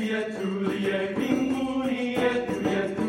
yetu yetulie mbinguni yetu yetu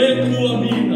Recua-me